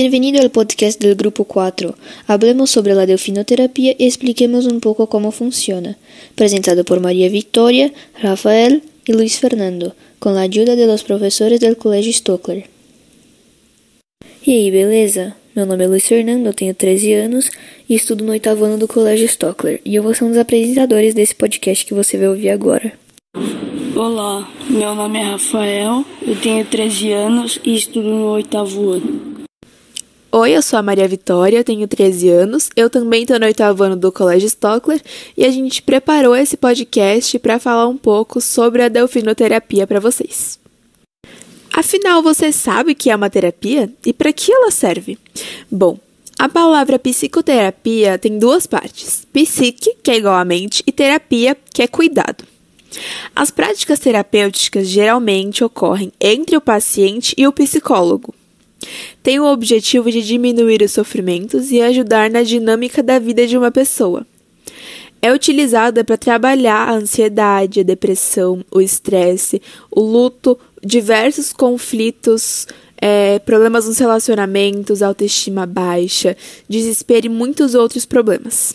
Bienvenido al podcast del Grupo 4. Hablemos sobre la delfinoterapia y expliquemos un poco cómo funciona. Presentado por María Victoria, Rafael y Luis Fernando, com a ajuda de los professores do Colégio Stockler. E aí, beleza? Meu nome é Luiz Fernando, tenho 13 anos e estudo no oitavo ano do Colégio Stockler, e eu vou ser um dos apresentadores desse podcast que você vai ouvir agora. Olá, meu nome é Rafael, eu tenho 13 anos e estudo no oitavo ano. Oi, eu sou a Maria Vitória, tenho 13 anos, eu também estou no oitavo ano do Colégio Stockler e a gente preparou esse podcast para falar um pouco sobre a delfinoterapia para vocês. Afinal, você sabe o que é uma terapia e para que ela serve? Bom, a palavra psicoterapia tem duas partes: psique, que é igual a mente, e terapia, que é cuidado. As práticas terapêuticas geralmente ocorrem entre o paciente e o psicólogo tem o objetivo de diminuir os sofrimentos e ajudar na dinâmica da vida de uma pessoa. É utilizada para trabalhar a ansiedade, a depressão, o estresse, o luto, diversos conflitos, é, problemas nos relacionamentos, autoestima baixa, desespero e muitos outros problemas.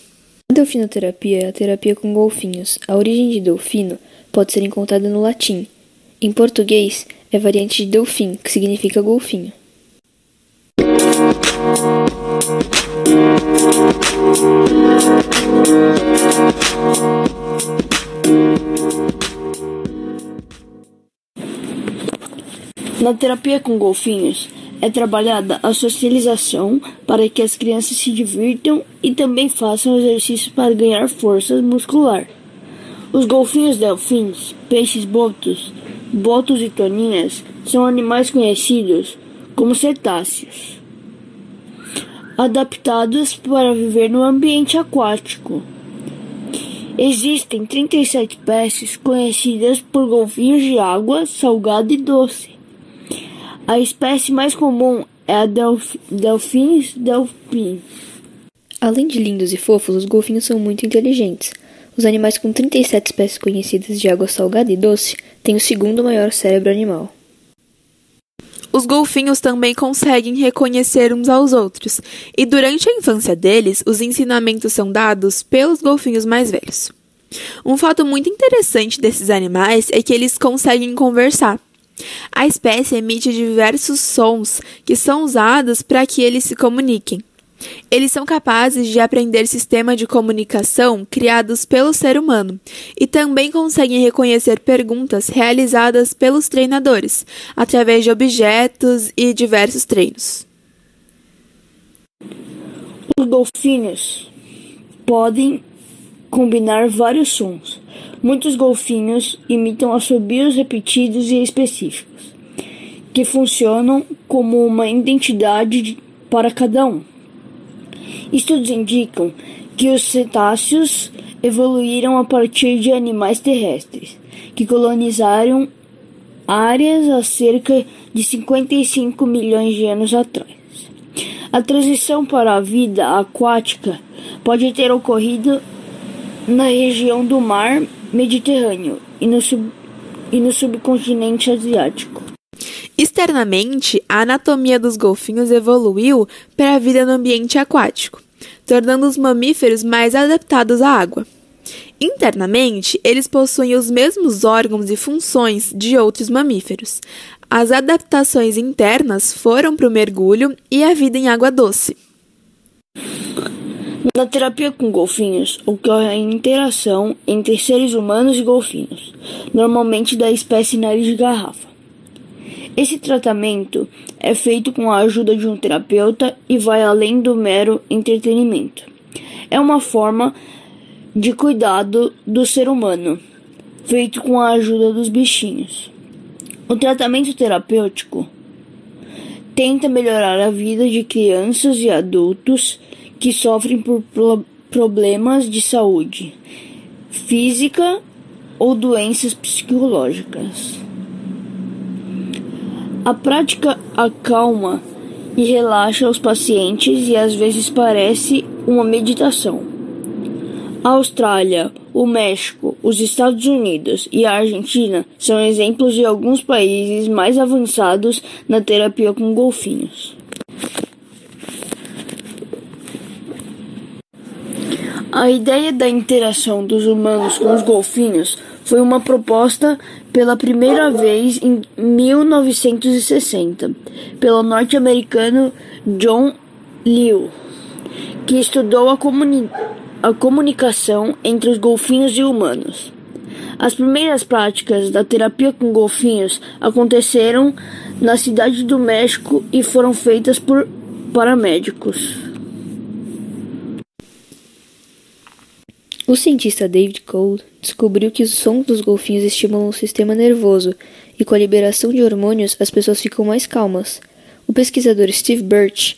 A delfinoterapia é a terapia com golfinhos. A origem de delfino pode ser encontrada no latim. Em português, é variante de delfim, que significa golfinho. Na terapia com golfinhos, é trabalhada a socialização para que as crianças se divirtam e também façam exercícios para ganhar força muscular. Os golfinhos delfins, peixes botos, botos e toninhas são animais conhecidos como cetáceos adaptados para viver no ambiente aquático. Existem 37 espécies conhecidas por golfinhos de água salgada e doce. A espécie mais comum é a delf Delphins delphins. Além de lindos e fofos, os golfinhos são muito inteligentes. Os animais com 37 espécies conhecidas de água salgada e doce têm o segundo maior cérebro animal. Os golfinhos também conseguem reconhecer uns aos outros, e durante a infância deles, os ensinamentos são dados pelos golfinhos mais velhos. Um fato muito interessante desses animais é que eles conseguem conversar. A espécie emite diversos sons que são usados para que eles se comuniquem. Eles são capazes de aprender sistemas de comunicação criados pelo ser humano e também conseguem reconhecer perguntas realizadas pelos treinadores através de objetos e diversos treinos. Os golfinhos podem combinar vários sons. Muitos golfinhos imitam assobios repetidos e específicos, que funcionam como uma identidade para cada um. Estudos indicam que os cetáceos evoluíram a partir de animais terrestres, que colonizaram áreas há cerca de 55 milhões de anos atrás. A transição para a vida aquática pode ter ocorrido na região do mar Mediterrâneo e no, sub, e no subcontinente asiático. Externamente, a anatomia dos golfinhos evoluiu para a vida no ambiente aquático, tornando os mamíferos mais adaptados à água. Internamente, eles possuem os mesmos órgãos e funções de outros mamíferos. As adaptações internas foram para o mergulho e a vida em água doce. Na terapia com golfinhos, ocorre a interação entre seres humanos e golfinhos, normalmente da espécie nariz de garrafa. Esse tratamento é feito com a ajuda de um terapeuta e vai além do mero entretenimento. É uma forma de cuidado do ser humano, feito com a ajuda dos bichinhos. O tratamento terapêutico tenta melhorar a vida de crianças e adultos que sofrem por problemas de saúde física ou doenças psicológicas. A prática acalma e relaxa os pacientes e às vezes parece uma meditação. A Austrália, o México, os Estados Unidos e a Argentina são exemplos de alguns países mais avançados na terapia com golfinhos. A ideia da interação dos humanos com os golfinhos foi uma proposta pela primeira vez em 1960 pelo norte-americano John Liu, que estudou a, comuni a comunicação entre os golfinhos e humanos. As primeiras práticas da terapia com golfinhos aconteceram na cidade do México e foram feitas por paramédicos. O cientista David Cole descobriu que os sons dos golfinhos estimulam o sistema nervoso e, com a liberação de hormônios, as pessoas ficam mais calmas. O pesquisador Steve Birch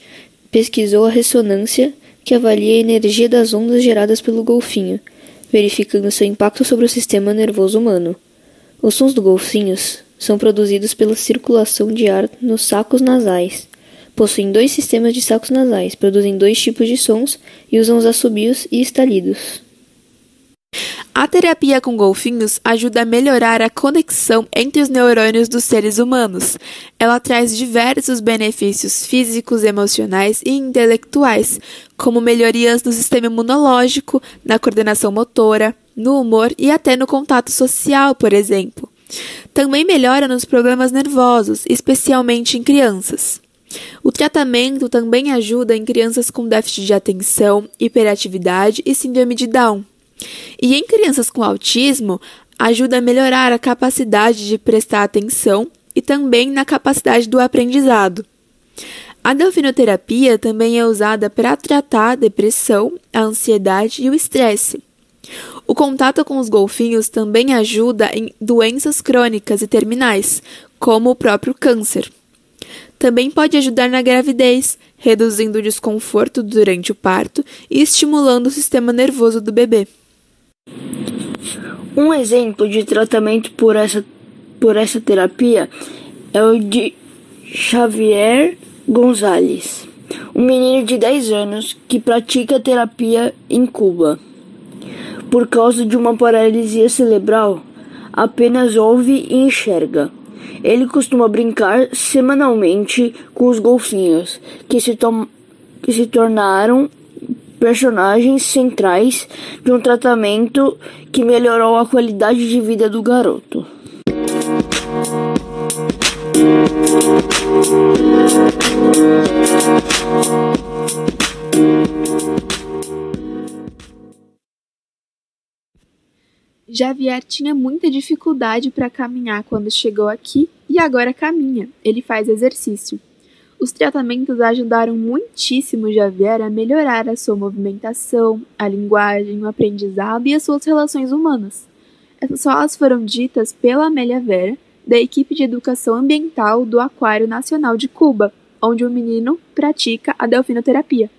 pesquisou a ressonância que avalia a energia das ondas geradas pelo golfinho, verificando seu impacto sobre o sistema nervoso humano. Os sons dos golfinhos são produzidos pela circulação de ar nos sacos nasais. Possuem dois sistemas de sacos nasais, produzem dois tipos de sons e usam os assobios e estalidos. A terapia com golfinhos ajuda a melhorar a conexão entre os neurônios dos seres humanos. Ela traz diversos benefícios físicos, emocionais e intelectuais, como melhorias no sistema imunológico, na coordenação motora, no humor e até no contato social, por exemplo. Também melhora nos problemas nervosos, especialmente em crianças. O tratamento também ajuda em crianças com déficit de atenção, hiperatividade e síndrome de Down. E em crianças com autismo, ajuda a melhorar a capacidade de prestar atenção e também na capacidade do aprendizado. A delfinoterapia também é usada para tratar a depressão, a ansiedade e o estresse. O contato com os golfinhos também ajuda em doenças crônicas e terminais, como o próprio câncer. Também pode ajudar na gravidez, reduzindo o desconforto durante o parto e estimulando o sistema nervoso do bebê. Um exemplo de tratamento por essa, por essa terapia é o de Xavier Gonzalez, um menino de 10 anos que pratica terapia em Cuba. Por causa de uma paralisia cerebral, apenas ouve e enxerga. Ele costuma brincar semanalmente com os golfinhos, que se, que se tornaram personagens centrais de um tratamento que melhorou a qualidade de vida do garoto. Javier tinha muita dificuldade para caminhar quando chegou aqui e agora caminha. Ele faz exercício. Os tratamentos ajudaram muitíssimo Javier a melhorar a sua movimentação, a linguagem, o aprendizado e as suas relações humanas. Essas falas foram ditas pela Amélia Vera, da equipe de educação ambiental do Aquário Nacional de Cuba, onde o menino pratica a delfinoterapia.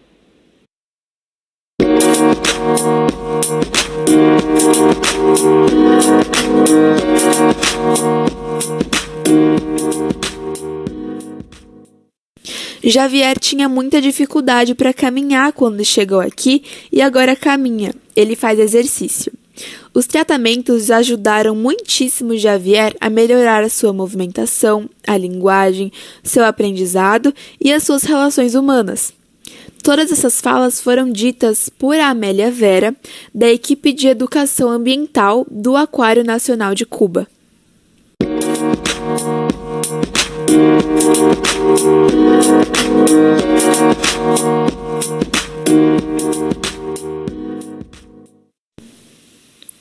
Javier tinha muita dificuldade para caminhar quando chegou aqui e agora caminha. Ele faz exercício. Os tratamentos ajudaram muitíssimo Javier a melhorar a sua movimentação, a linguagem, seu aprendizado e as suas relações humanas. Todas essas falas foram ditas por Amélia Vera, da equipe de educação ambiental do Aquário Nacional de Cuba.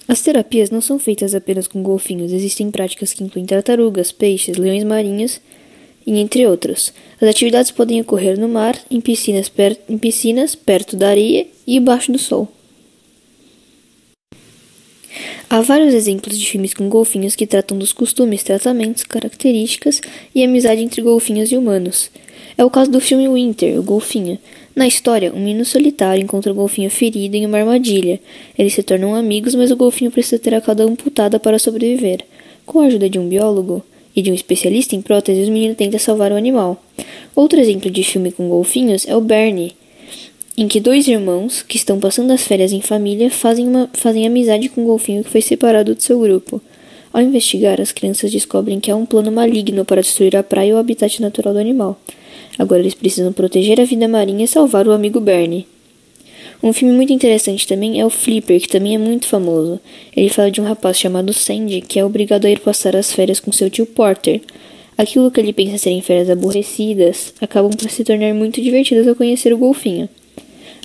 As terapias não são feitas apenas com golfinhos, existem práticas que incluem tartarugas, peixes, leões marinhos e entre outros. As atividades podem ocorrer no mar, em piscinas, em piscinas perto da areia e embaixo do sol. Há vários exemplos de filmes com golfinhos que tratam dos costumes, tratamentos, características e amizade entre golfinhos e humanos. É o caso do filme Winter, o Golfinho. Na história, um menino solitário encontra o golfinho ferido em uma armadilha. Eles se tornam amigos, mas o golfinho precisa ter a cauda amputada para sobreviver. Com a ajuda de um biólogo e de um especialista em próteses, o menino tenta salvar o animal. Outro exemplo de filme com golfinhos é o Bernie, em que dois irmãos, que estão passando as férias em família, fazem, uma, fazem amizade com um golfinho que foi separado do seu grupo. Ao investigar, as crianças descobrem que há um plano maligno para destruir a praia e o habitat natural do animal. Agora eles precisam proteger a vida marinha e salvar o amigo Bernie. Um filme muito interessante também é o Flipper, que também é muito famoso. Ele fala de um rapaz chamado Sandy que é obrigado a ir passar as férias com seu tio Porter. Aquilo que ele pensa serem férias aborrecidas acabam por se tornar muito divertidas ao conhecer o golfinho,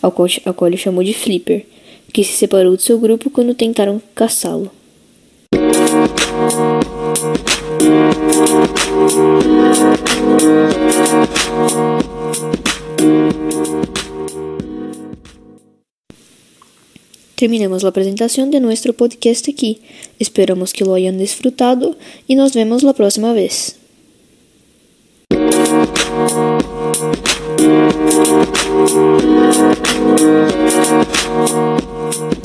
ao qual, ele chamou de Flipper, que se separou do seu grupo quando tentaram caçá-lo. Terminamos la presentación de nuestro podcast aquí. Esperamos que lo hayan disfrutado y nos vemos la próxima vez. Thank you. Thank you.